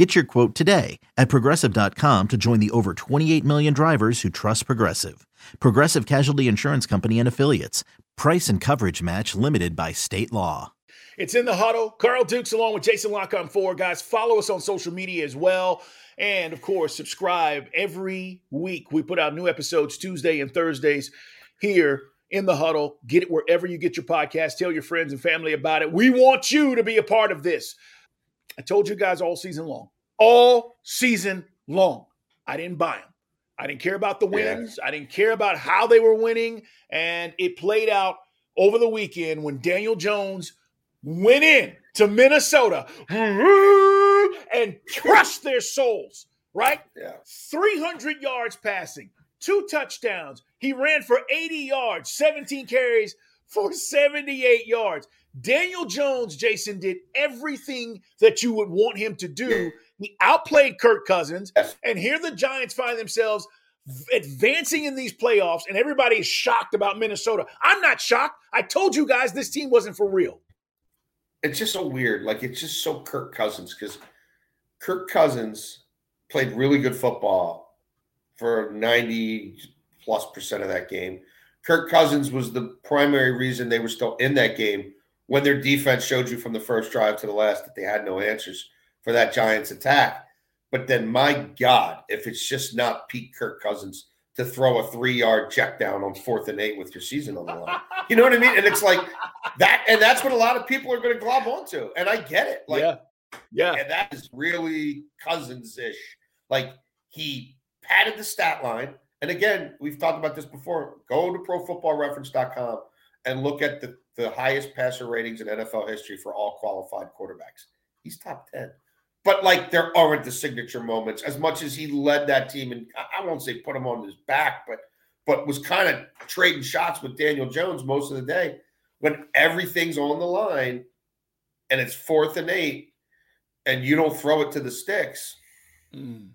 Get your quote today at progressive.com to join the over 28 million drivers who trust Progressive. Progressive Casualty Insurance Company and Affiliates. Price and coverage match limited by state law. It's in the huddle. Carl Dukes along with Jason La Canfora. Guys, follow us on social media as well. And of course, subscribe every week. We put out new episodes Tuesday and Thursdays here in the huddle. Get it wherever you get your podcast. Tell your friends and family about it. We want you to be a part of this. I told you guys all season long, all season long, I didn't buy them. I didn't care about the wins. Yeah. I didn't care about how they were winning. And it played out over the weekend when Daniel Jones went in to Minnesota and crushed their souls, right? Yeah. 300 yards passing, two touchdowns. He ran for 80 yards, 17 carries for 78 yards. Daniel Jones, Jason, did everything that you would want him to do. He outplayed Kirk Cousins. And here the Giants find themselves advancing in these playoffs, and everybody is shocked about Minnesota. I'm not shocked. I told you guys this team wasn't for real. It's just so weird. Like, it's just so Kirk Cousins because Kirk Cousins played really good football for 90 plus percent of that game. Kirk Cousins was the primary reason they were still in that game when their defense showed you from the first drive to the last that they had no answers for that Giants attack. But then, my God, if it's just not Pete Kirk Cousins to throw a three yard check down on fourth and eight with your season on the line, you know what I mean? And it's like that, and that's what a lot of people are going to glob onto. And I get it. Like, yeah. Yeah. And that is really Cousins ish. Like, he padded the stat line. And again, we've talked about this before. Go to profootballreference.com and look at the the highest passer ratings in NFL history for all qualified quarterbacks. He's top 10. But like there aren't the signature moments as much as he led that team and I won't say put him on his back, but but was kind of trading shots with Daniel Jones most of the day when everything's on the line and it's fourth and eight and you don't throw it to the sticks. Mm.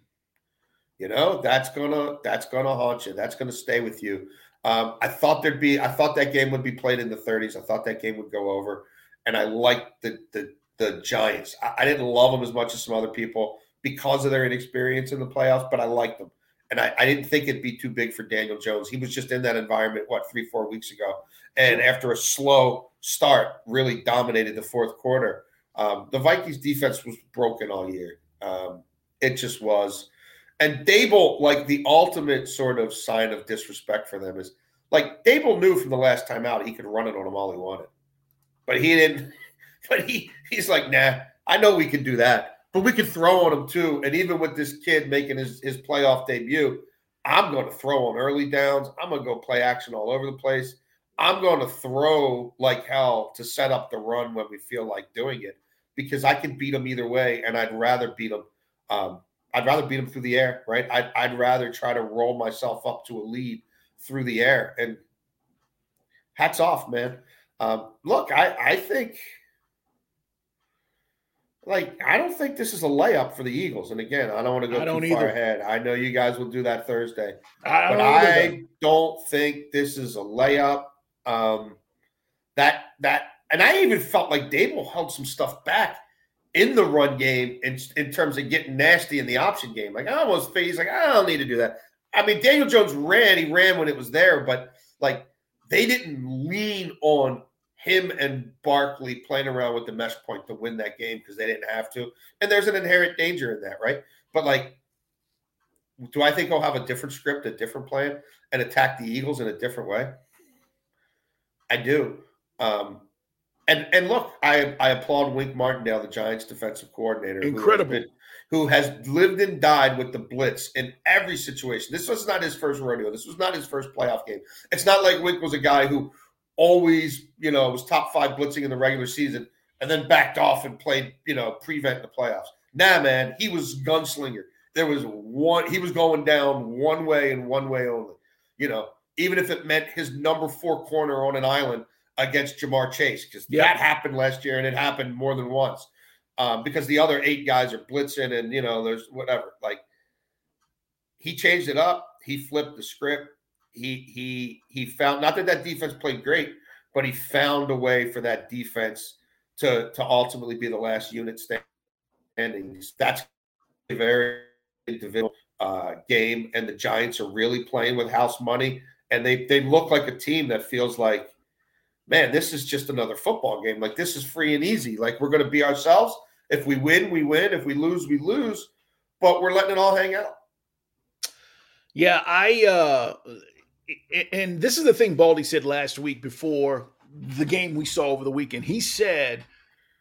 You know, that's gonna that's gonna haunt you. That's gonna stay with you. Um, I thought there'd be, I thought that game would be played in the 30s. I thought that game would go over, and I liked the the the Giants. I, I didn't love them as much as some other people because of their inexperience in the playoffs, but I liked them, and I, I didn't think it'd be too big for Daniel Jones. He was just in that environment what three four weeks ago, and after a slow start, really dominated the fourth quarter. Um, the Vikings defense was broken all year. Um, it just was. And Daboll, like the ultimate sort of sign of disrespect for them is like Daboll knew from the last time out he could run it on them all he wanted. But he didn't, but he he's like, nah, I know we can do that. But we can throw on him too. And even with this kid making his, his playoff debut, I'm going to throw on early downs. I'm going to go play action all over the place. I'm going to throw like hell to set up the run when we feel like doing it because I can beat them either way, and I'd rather beat them um, I'd rather beat them through the air, right? I'd, I'd rather try to roll myself up to a lead through the air. And hats off, man. Um, look, I, I think, like, I don't think this is a layup for the Eagles. And again, I don't want to go I too far ahead. I know you guys will do that Thursday, I but I don't think this is a layup. Um, that that, and I even felt like Daboll held some stuff back in the run game in, in terms of getting nasty in the option game. Like I almost face like I don't need to do that. I mean, Daniel Jones ran, he ran when it was there, but like they didn't lean on him and Barkley playing around with the mesh point to win that game because they didn't have to. And there's an inherent danger in that, right? But like, do I think he'll have a different script, a different plan, and attack the Eagles in a different way? I do. Um, and and look, I I applaud Wink Martindale, the Giants' defensive coordinator. Incredible. Who has, been, who has lived and died with the blitz in every situation. This was not his first rodeo. This was not his first playoff game. It's not like Wink was a guy who always, you know, was top five blitzing in the regular season and then backed off and played, you know, prevent the playoffs. Nah, man, he was gunslinger. There was one, he was going down one way and one way only. You know, even if it meant his number four corner on an island against Ja'Marr Chase, because that happened last year and it happened more than once. Um, because the other eight guys are blitzing and you know, there's whatever. Like he changed it up. He flipped the script. He he he found not that that defense played great, but he found a way for that defense to to ultimately be the last unit standing. That's a very individual uh, game, and the Giants are really playing with house money, and they they look like a team that feels like, man, this is just another football game. Like this is free and easy. Like we're going to be ourselves. If we win, we win. If we lose, we lose. But we're letting it all hang out. Yeah, I uh and this is the thing Baldy said last week before the game we saw over the weekend. He said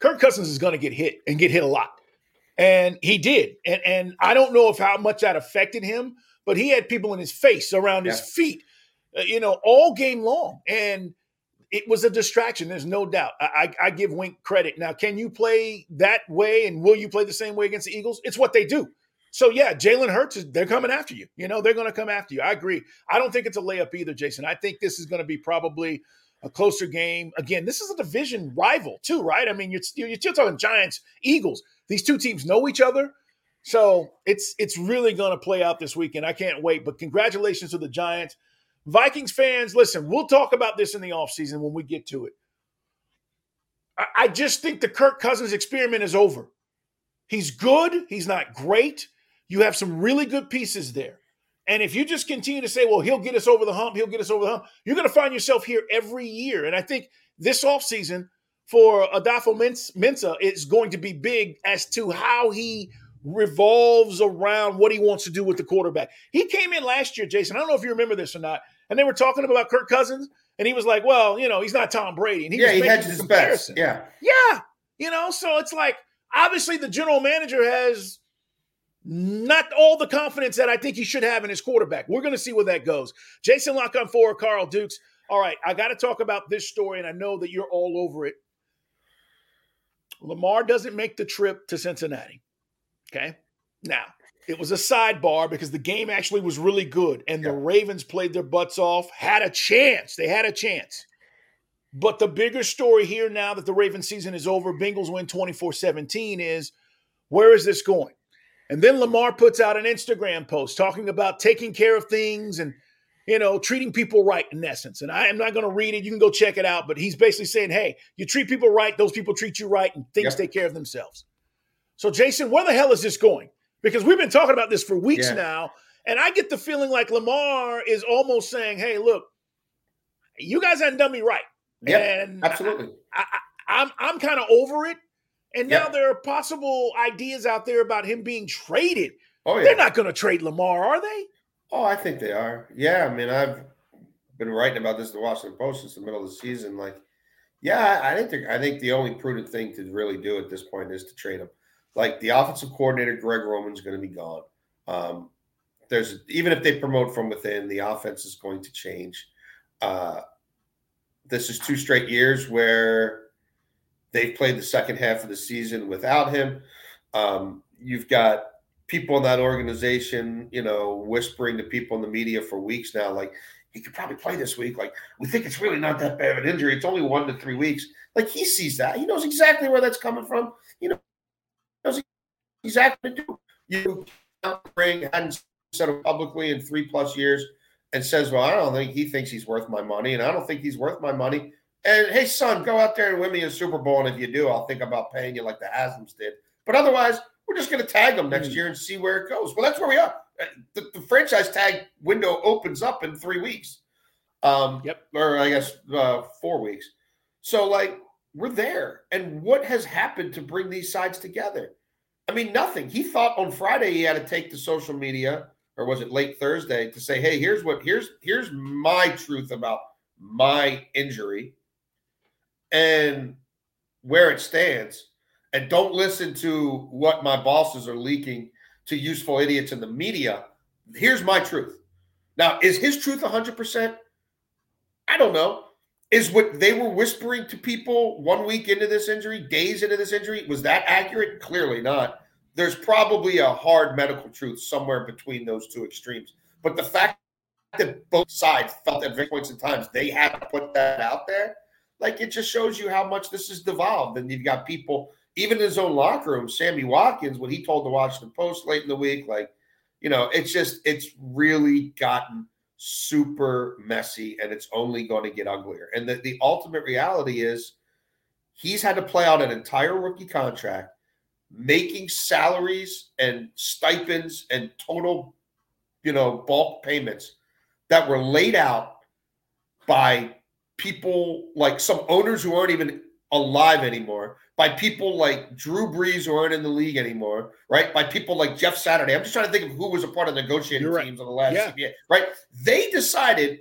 Kirk Cousins is going to get hit and get hit a lot. And he did. And and I don't know if how much that affected him, but he had people in his face, around his feet, uh, you know, all game long. And it was a distraction. There's no doubt. I, I, give Wink credit. Now, can you play that way and will you play the same way against the Eagles? It's what they do. So yeah, Jalen Hurts they're coming after you. You know, they're going to come after you. I agree. I don't think it's a layup either, Jason. I think this is going to be probably a closer game. Again, this is a division rival too, right? I mean, you're you're still talking Giants, Eagles. These two teams know each other. So it's it's really going to play out this weekend. I can't wait. But congratulations to the Giants. Vikings fans, listen, we'll talk about this in the offseason when we get to it. I, just think the Kirk Cousins experiment is over. He's good. He's not great. You have some really good pieces there. And if you just continue to say, well, he'll get us over the hump, he'll get us over the hump, you're going to find yourself here every year. And I think this offseason for Adofo-Mensah is going to be big as to how he revolves around what he wants to do with the quarterback. He came in last year, Jason. I don't know if you remember this or not. And they were talking about Kirk Cousins, and he was like, well, you know, he's not Tom Brady. And he yeah, was he hedged his comparison. Yeah. Yeah. You know, so it's like obviously the general manager has not all the confidence that I think he should have in his quarterback. We're going to see where that goes. Jason La Canfora, Carl Dukes. All right, I got to talk about this story, and I know that you're all over it. Lamar doesn't make the trip to Cincinnati. Okay. Now, it was a sidebar because the game actually was really good, and the Ravens played their butts off, had a chance. They had a chance. But the bigger story here now that the Ravens season is over, Bengals win 24 17 is where is this going? And then Lamar puts out an Instagram post talking about taking care of things and, you know, treating people right in essence. And I am not going to read it. You can go check it out. But he's basically saying, hey, you treat people right, those people treat you right, and things Yep. take care of themselves. So, Jason, where the hell is this going? Because we've been talking about this for weeks Yeah. now. And I get the feeling like Lamar is almost saying, hey, look, you guys hadn't done me right. Yeah. and Absolutely. I, I, I'm I'm kind of over it. And now Yeah. there are possible ideas out there about him being traded. Oh yeah. They're not going to trade Lamar, are they? Oh, I think they are. Yeah, I mean, I've been writing about this in the Washington Post since the middle of the season. Like, yeah, I think I think the only prudent thing to really do at this point is to trade him. Like the offensive coordinator, Greg Roman's going to be gone. Um, there's even if they promote from within, the offense is going to change. Uh, this is two straight years where they've played the second half of the season without him. Um, you've got people in that organization, you know, whispering to people in the media for weeks now, like he could probably play this week. Like we think it's really not that bad of an injury. It's only one to three weeks. Like he sees that. He knows exactly where that's coming from. You know, exactly what to do. You ring hadn't said it publicly in three plus years and says, "Well, I don't think he thinks he's worth my money, and I don't think he's worth my money." And hey, son, go out there and win me a Super Bowl, and if you do, I'll think about paying you like the Haslam's did. But otherwise, we're just going to tag them next Mm. year and see where it goes. Well, that's where we are. Uh, The, the franchise tag window opens up in three weeks. Um, Yep. Or I guess uh, four weeks. So, like, we're there. And what has happened to bring these sides together? I mean, nothing. He thought on Friday he had to take to social media, or was it late Thursday, to say, "Hey, here's what here's here's my truth about my injury and where it stands." And don't listen to what my bosses are leaking to useful idiots in the media. Here's my truth. Now, is his truth 100%? I don't know. Is what they were whispering to people one week into this injury, days into this injury, was that accurate? Clearly not. There's probably a hard medical truth somewhere between those two extremes. But the fact that both sides felt at points in times they had to put that out there, like it just shows you how much this has devolved. And you've got people, even in his own locker room, Sammy Watkins, what he told the Washington Post late in the week, like, you know, it's just it's really gotten super messy and it's only going to get uglier. And the, the ultimate reality is he's had to play out an entire rookie contract, making salaries and stipends and total, you know, bulk payments that were laid out by people like some owners who aren't even alive anymore, by people like Drew Brees who aren't in the league anymore, right? By people like Jeff Saturday. I'm just trying to think of who was a part of the negotiating You're teams right. on the last Yeah. CBA, right? They decided,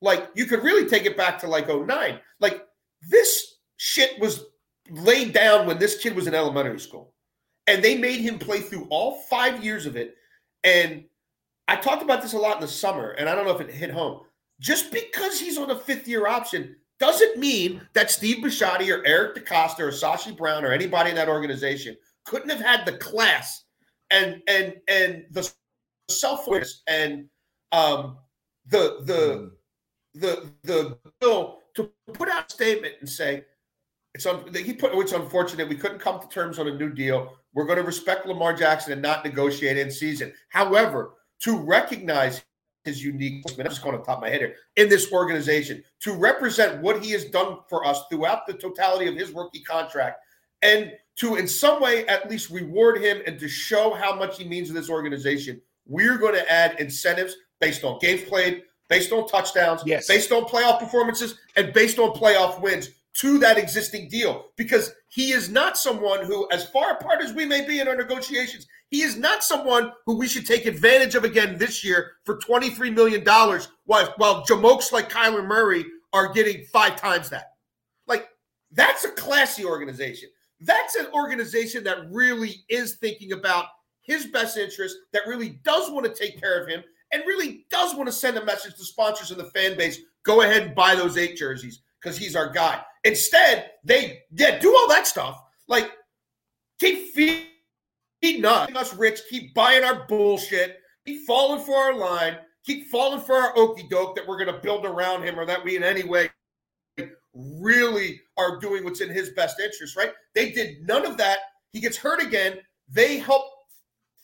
like, you could really take it back to like 09. Like, this shit was laid down when this kid was in elementary school. And they made him play through all five years of it. And I talked about this a lot in the summer, and I don't know if it hit home. Just because he's on a fifth year option doesn't mean that Steve Bisciotti or Eric DeCosta or Sashi Brown or anybody in that organization couldn't have had the class and and and the self-awareness and um the the the the bill to put out a statement and say it's un, he put it's unfortunate we couldn't come to terms on a new deal. We're going to respect Lamar Jackson and not negotiate in season. However, to recognize his unique, I'm just going to top of my head here in this organization to represent what he has done for us throughout the totality of his rookie contract, and to in some way at least reward him and to show how much he means to this organization. We're going to add incentives based on games played, based on touchdowns, Yes. based on playoff performances, and based on playoff wins to that existing deal because he is not someone who, as far apart as we may be in our negotiations, he is not someone who we should take advantage of again this year for $23 million while, while jamokes like Kyler Murray are getting five times that. Like, that's a classy organization. That's an organization that really is thinking about his best interest, that really does want to take care of him, and really does want to send a message to sponsors and the fan base go ahead and buy those eight jerseys because he's our guy. Instead, they yeah, do all that stuff. Like keep feeding us, us rich, keep buying our bullshit, keep falling for our line, keep falling for our okey doke that we're gonna build around him or that we in any way really are doing what's in his best interest, right? They did none of that. He gets hurt again. They help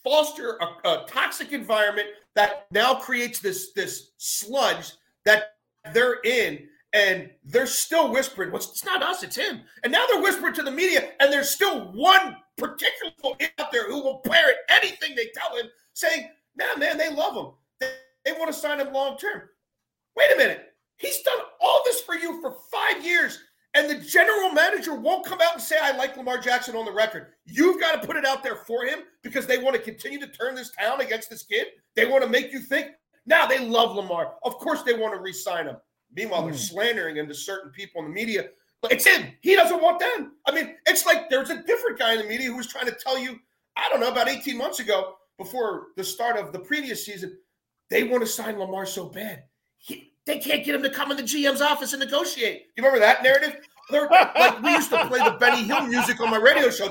foster a, a toxic environment that now creates this this sludge that they're in and they're still whispering it's not us it's him. And now they're whispering to the media and there's still one particular out there who will parrot anything they tell him saying nah man they love him. They, they want to sign him long term wait a minute. He's done all this for you for five years and the general manager won't come out and say i like lamar jackson on the record. You've got to put it out there for him because they want to continue to turn this town against this kid. They want to make you think now they love lamar. Of course they want to re-sign him Meanwhile, they're slandering him to certain people in the media. But it's him. He doesn't want them. I mean, it's like there's a different guy in the media who was trying to tell you, I don't know, about 18 months ago, before the start of the previous season, they want to sign Lamar so bad. He, they can't get him to come in the GM's office and negotiate. You remember that narrative? They're, like we used to play the Benny Hill music on my radio show.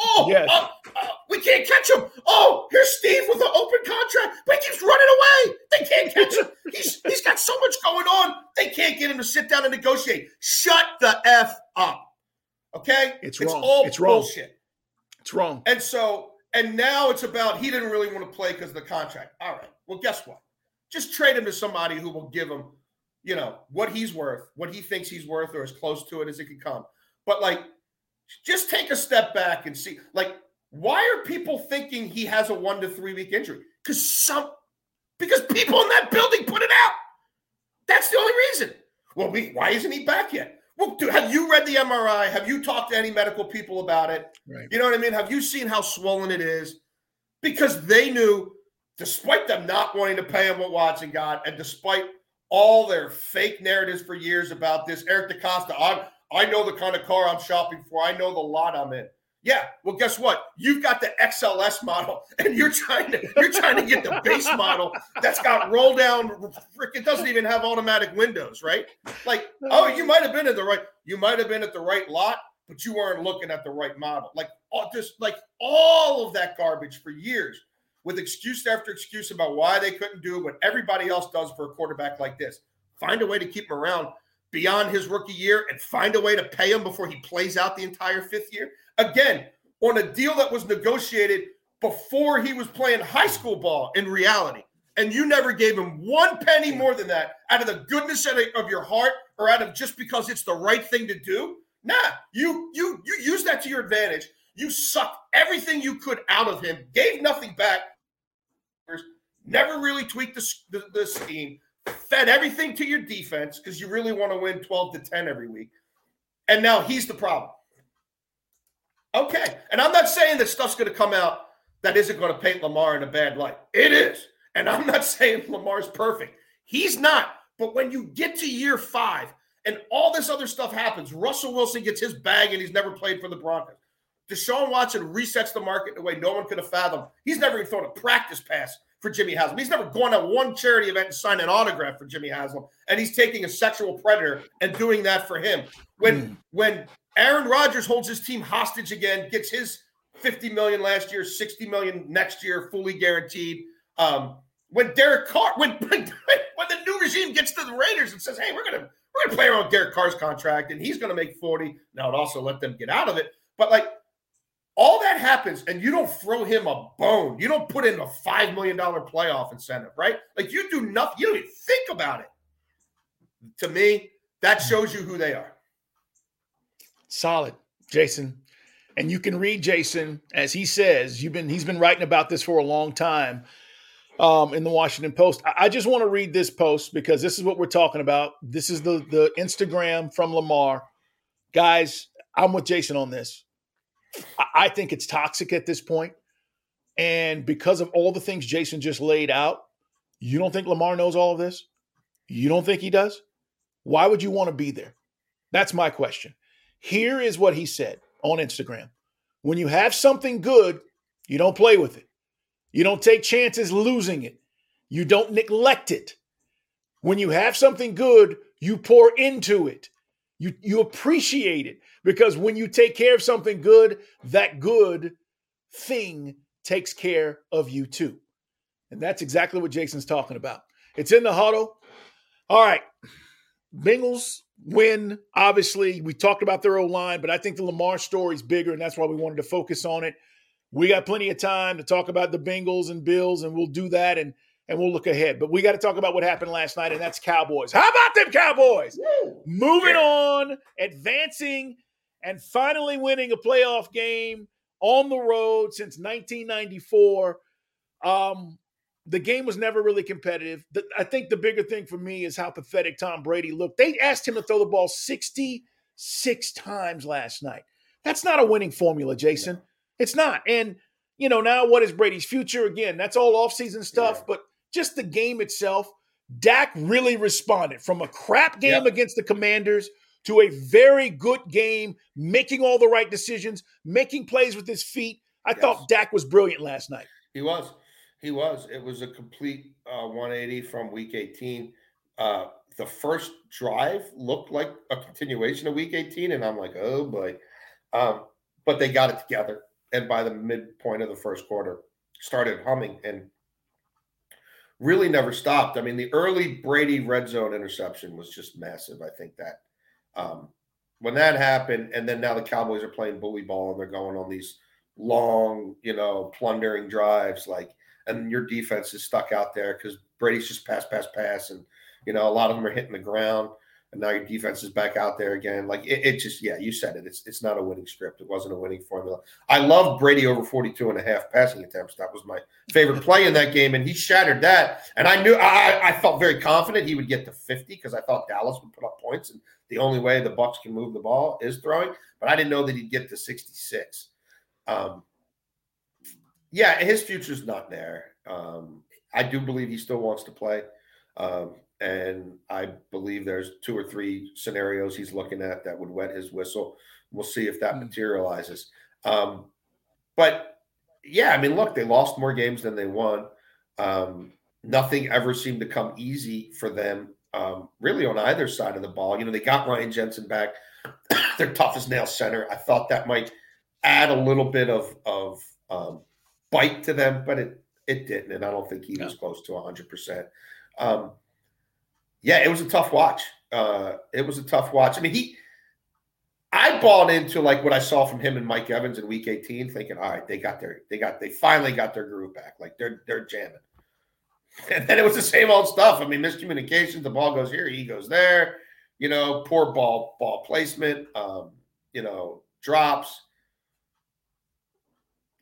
Oh, Yes. uh, uh, we can't catch him. Oh, here's Steve with an open contract, but he keeps running away. They can't catch him. To sit down and negotiate. Shut the f up. Okay, It's wrong. all It's wrong. It's wrong. And so, and now it's about he didn't really want to play because of the contract. All right. Well, guess what? Just trade him to somebody who will give him, you know, what he's worth, what he thinks he's worth, or as close to it as it can come. But like, just take a step back and see, like, why are people thinking he has a one to three week injury? Because some, because people in that building put it out. That's the only reason. Well, we, why isn't he back yet? Well, dude, have you read the MRI? Have you talked to any medical people about it? Right. You know what I mean? Have you seen how swollen it is? Because they knew, despite them not wanting to pay him what Watson got, and despite all their fake narratives for years about this, Eric DeCosta, I, I know the kind of car I'm shopping for. I know the lot I'm in. Yeah, well, guess what? You've got the XLS model, and you're trying to you're trying to get the base model that's got roll down. It doesn't even have automatic windows, right? Like, oh, you might have been at the right, you might have been at the right lot, but you weren't looking at the right model. Like, all just like all of that garbage for years. with excuse after excuse about why they couldn't do what everybody else does for a quarterback like this. Find a way to keep him around beyond his rookie year and find a way to pay him before he plays out the entire fifth year. Again, on a deal that was negotiated before he was playing high school ball in reality. And you never gave him one penny more than that out of the goodness of your heart or out of just because it's the right thing to do. Nah, you you you use that to your advantage. You sucked everything you could out of him, gave nothing back, never really tweaked the, the, the scheme, fed everything to your defense because you really want to win 12 to 10 every week. And now he's the problem. Okay. And I'm not saying that stuff's going to come out that isn't going to paint Lamar in a bad light. It is. And I'm not saying Lamar's perfect. He's not. But when you get to year five and all this other stuff happens, Russell Wilson gets his bag and he's never played for the Broncos. Deshaun Watson resets the market in a way no one could have fathomed. He's never even thrown a practice pass for Jimmy Haslam. He's never gone to one charity event and signed an autograph for Jimmy Haslam. And he's taking a sexual predator and doing that for him. When mm. when Aaron Rodgers holds his team hostage again, gets his 50 million last year, 60 million next year, fully guaranteed. Um, when Derek Carr, when, when the new regime gets to the Raiders and says, "Hey, we're gonna we're gonna play around Derek Carr's contract, and he's gonna make 40." Now it also let them get out of it, but like all that happens, and you don't throw him a bone. You don't put in a five million dollar playoff incentive, right? Like you do nothing. You don't even think about it. To me, that shows you who they are. Solid, Jason. And you can read Jason as he says. You've been he's been writing about this for a long time um, in the Washington Post. I, I just want to read this post because this is what we're talking about. This is the the Instagram from Lamar, guys. I'm with Jason on this. I think it's toxic at this. And because of all the things Jason just laid out, you don't think Lamar knows all of this? You don't think he does? Why would you want to be there? That's my question. Here is what he said on Instagram When you have something good, you don't play with it, you don't take chances losing it, you don't neglect it. When you have something good, you pour into it. You, you appreciate it because when you take care of something good, that good thing takes care of you too. And that's exactly what Jason's talking about. It's in the huddle. All right. Bengals win. Obviously, we talked about their O line, but I think the Lamar story is bigger, and that's why we wanted to focus on it. We got plenty of time to talk about the Bengals and Bills, and we'll do that. And and we'll look ahead. But we got to talk about what happened last night, and that's Cowboys. How about them Cowboys? Woo! Moving yeah. on, advancing, and finally winning a playoff game on the road since 1994. Um, the game was never really competitive. The, I think the bigger thing for me is how pathetic Tom Brady looked. They asked him to throw the ball 66 times last night. That's not a winning formula, Jason. It's not. And, you know, now what is Brady's future? Again, that's all offseason stuff, yeah. but just the game itself, Dak really responded from a crap game yep. against the Commanders to a very good game, making all the right decisions, making plays with his feet. I yes. thought Dak was brilliant last night. He was. He was. It was a complete uh, 180 from week 18. Uh, the first drive looked like a continuation of week 18, and I'm like, oh boy. Um, but they got it together. And by the midpoint of the first quarter, started humming. And really never stopped. I mean, the early Brady red zone interception was just massive. I think that um, when that happened, and then now the Cowboys are playing bully ball and they're going on these long, you know, plundering drives, like, and your defense is stuck out there because Brady's just pass, pass, pass, and you know, a lot of them are hitting the ground and now your defense is back out there again. Like it, it, just, yeah, you said it. It's it's not a winning script. It wasn't a winning formula. I love Brady over 42 and a half passing attempts. That was my favorite play in that game, and he shattered that. And I knew I, I felt very confident he would get to 50 because I thought Dallas would put up points, and the only way the Bucs can move the ball is throwing. But I didn't know that he'd get to 66. Um, yeah, his future's not there. Um, I do believe he still wants to play. Um, and I believe there's two or three scenarios he's looking at that would wet his whistle. We'll see if that mm. materializes. Um, but yeah, I mean, look, they lost more games than they won. Um, nothing ever seemed to come easy for them, um, really, on either side of the ball. You know, they got Ryan Jensen back, their toughest nail center. I thought that might add a little bit of of bite to them, but it It didn't, and I don't think he no. was close to 100%. Um, yeah, it was a tough watch. Uh, it was a tough watch. I mean, he, I bought into like what I saw from him and Mike Evans in Week 18, thinking, all right, they got their, they got, they finally got their groove back. Like they're they're jamming. And then it was the same old stuff. I mean, miscommunication. The ball goes here, he goes there. You know, poor ball ball placement. Um, you know, drops.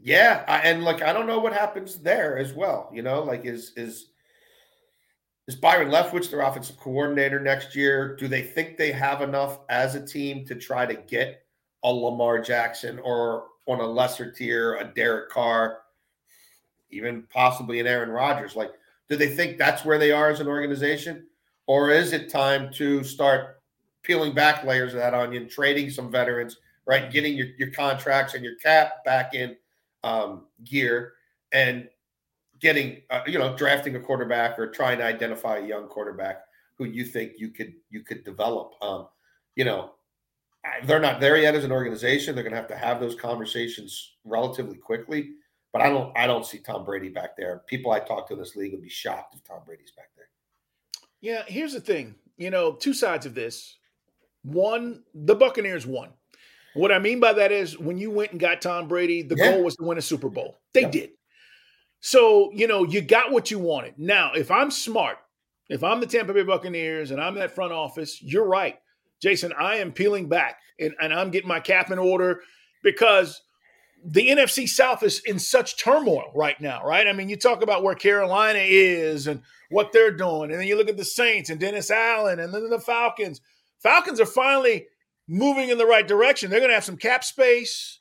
Yeah, I, and like I don't know what happens there as well. You know, like is is is Byron Leftwich their offensive coordinator next year? Do they think they have enough as a team to try to get a Lamar Jackson or on a lesser tier, a Derek Carr, even possibly an Aaron Rodgers? Like, do they think that's where they are as an organization? Or is it time to start peeling back layers of that onion, trading some veterans, right? Getting your, your contracts and your cap back in um, gear and getting uh, you know drafting a quarterback or trying to identify a young quarterback who you think you could you could develop. Um, you know they're not there yet as an organization. They're going to have to have those conversations relatively quickly but i don't i don't see tom brady back there. People i talk to in this league would be shocked if tom brady's back there. Yeah here's the thing. You know two sides of this. One the buccaneers won what i mean by that is when you went and got tom brady the yeah. goal was to win a super bowl they yeah. did so, you know, you got what you wanted. Now, if I'm smart, if I'm the Tampa Bay Buccaneers and I'm in that front office, you're right. Jason, I am peeling back and, and I'm getting my cap in order because the NFC South is in such turmoil right now, right? I mean, you talk about where Carolina is and what they're doing, and then you look at the Saints and Dennis Allen and then the Falcons. Falcons are finally moving in the right direction. They're going to have some cap space.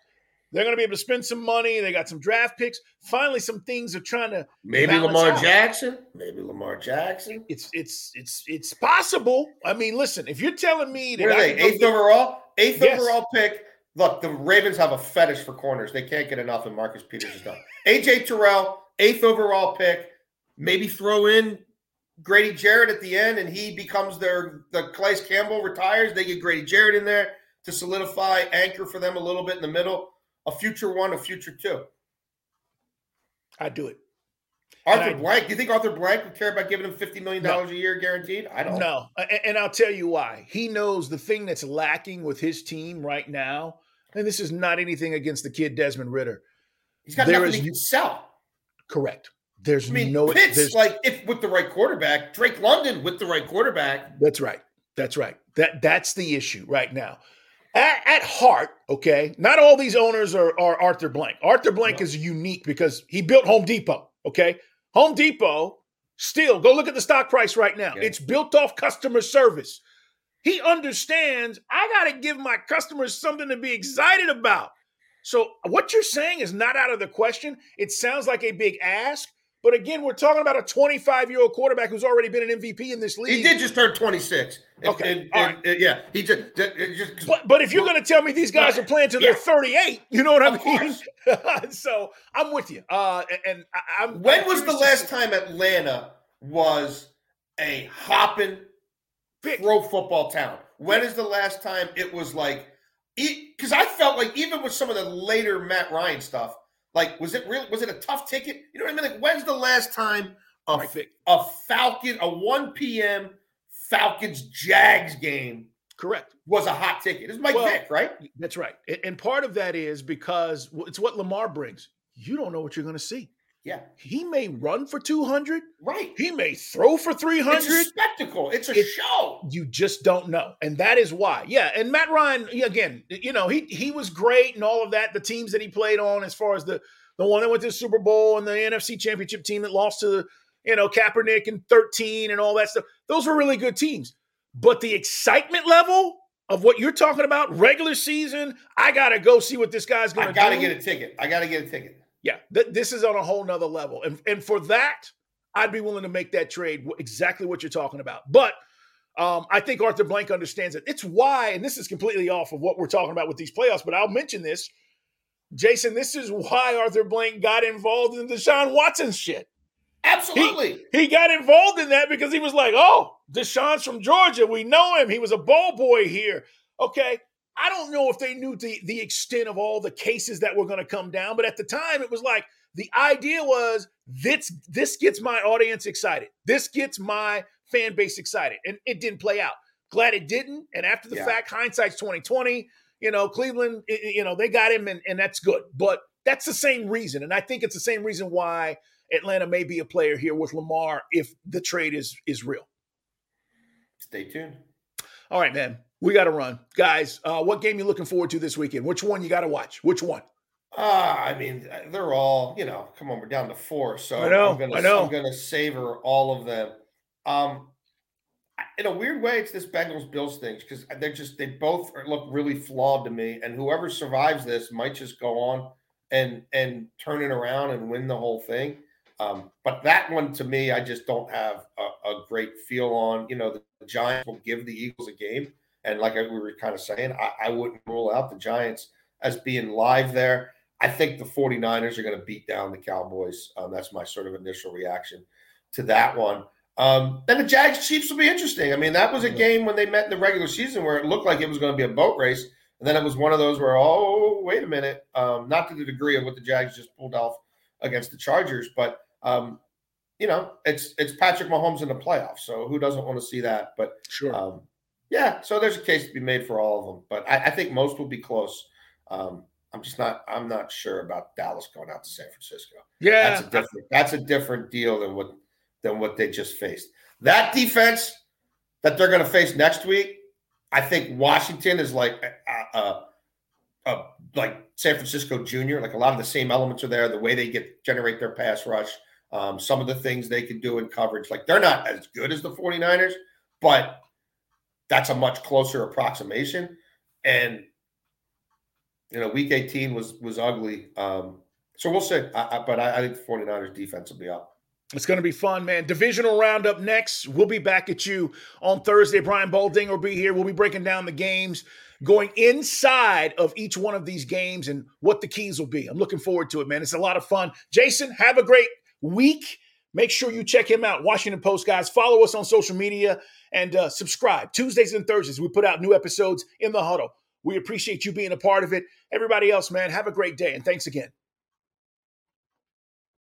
They're going to be able to spend some money. They got some draft picks. Finally, some things are trying to maybe Lamar out. Jackson. Maybe Lamar Jackson. It's it's it's it's possible. I mean, listen, if you're telling me that they eighth overall, eighth yes. overall pick. Look, the Ravens have a fetish for corners. They can't get enough, and Marcus Peters is done. AJ Terrell, eighth overall pick. Maybe throw in Grady Jarrett at the end, and he becomes their the Calais Campbell retires. They get Grady Jarrett in there to solidify anchor for them a little bit in the middle a future one, a future two. I'd do it. Arthur Blank, do you think Arthur Blank would care about giving him $50 million no. a year guaranteed? I don't No. And I'll tell you why. He knows the thing that's lacking with his team right now, and this is not anything against the kid Desmond Ridder. He's got there nothing is, he can sell. Correct. There's I mean, no Pitts, like if with the right quarterback, Drake London with the right quarterback. That's right. That's right. That that's the issue right now at, at, heart, okay, not all these owners are, are Arthur Blank. Arthur Blank no. is unique because he built Home Depot, okay? Home Depot, still, go look at the stock price right now. Yeah. It's built off customer service. He understands I got to give my customers something to be excited about. So, what you're saying is not out of the question. It sounds like a big ask, but again, we're talking about a 25 year old quarterback who's already been an MVP in this league. He did just turn 26. Okay, and, and, and, yeah, he just. just but, but if you're going to tell me these guys are playing till yeah. they're 38, you know what I mean? so I'm with you. Uh, and I, am When I'm was the last time Atlanta was a hopping pro football town? When is the last time it was like? Because I felt like even with some of the later Matt Ryan stuff, like, was it real? Was it a tough ticket? You know what I mean? Like, when's the last time a, a Falcon, a 1 p.m. Falcons Jags game Correct. Was a hot ticket. It's Mike well, Vick, right? That's right. And part of that is because it's what Lamar brings. You don't know what you're going to see. Yeah. He may run for 200. Right. He may throw for 300. It's a spectacle. It's a it, show. You just don't know. And that is why. Yeah. And Matt Ryan, again, you know, he he was great and all of that. The teams that he played on, as far as the the one that went to the Super Bowl and the NFC championship team that lost to, you know, Kaepernick in 13 and all that stuff. Those were really good teams. But the excitement level of what you're talking about, regular season, I got to go see what this guy's going to do. I got to get a ticket. I got to get a ticket. Yeah, th- this is on a whole nother level. And, and for that, I'd be willing to make that trade exactly what you're talking about. But um, I think Arthur Blank understands it. It's why, and this is completely off of what we're talking about with these playoffs, but I'll mention this. Jason, this is why Arthur Blank got involved in Deshaun Watson shit. Absolutely. He, he, got involved in that because he was like, oh, Deshaun's from Georgia. We know him. He was a ball boy here. Okay. I don't know if they knew the, the extent of all the cases that were going to come down, but at the time it was like the idea was This this gets my audience excited. This gets my fan base excited. And it didn't play out. Glad it didn't. And after the Yeah. fact, hindsight's 2020. You know, Cleveland, you know, they got him and, and that's good. But that's the same reason. And I think it's the same reason why Atlanta may be a player here with Lamar if the trade is is real. Stay tuned. All right, man. We got to run. Guys, uh, what game you looking forward to this weekend? Which one you got to watch? Which one? Ah, I mean, they're all, you know, come on, we're down to four. So I know, I'm gonna I know. I'm gonna savor all of them. Um in a weird way, it's this Bengals Bills thing because they're just they both are, look really flawed to me. And whoever survives this might just go on and and turn it around and win the whole thing. Um, but that one to me, I just don't have a, a great feel on. You know, the Giants will give the Eagles a game, and like we were kind of saying, I, I wouldn't rule out the Giants as being live there. I think the 49ers are going to beat down the Cowboys. Um, that's my sort of initial reaction to that one. Um, then the Jags Chiefs will be interesting. I mean, that was a game when they met in the regular season where it looked like it was going to be a boat race. And then it was one of those where, oh, wait a minute. Um, not to the degree of what the Jags just pulled off against the Chargers, but um, you know, it's it's Patrick Mahomes in the playoffs. So who doesn't want to see that? But Sure. Yeah, so there's a case to be made for all of them, but I, I think most will be close. Um, I'm just not. I'm not sure about Dallas going out to San Francisco. yeah. That's a different. That's a different deal than what than what they just faced. That defense that they're going to face next week, I think Washington is like a, a, a like San Francisco Junior. Like a lot of the same elements are there. The way they get generate their pass rush, um, some of the things they can do in coverage. Like they're not as good as the 49ers, but that's a much closer approximation. And you know, week 18 was was ugly. Um, so we'll see. I, I, but I, I think the 49ers defense will be up. It's going to be fun, man. Divisional roundup next. We'll be back at you on Thursday. Brian Baldinger will be here. We'll be breaking down the games, going inside of each one of these games and what the keys will be. I'm looking forward to it, man. It's a lot of fun. Jason, have a great week. Make sure you check him out. Washington Post, guys. Follow us on social media and uh, subscribe. Tuesdays and Thursdays, we put out new episodes in the huddle. We appreciate you being a part of it. Everybody else, man, have a great day and thanks again.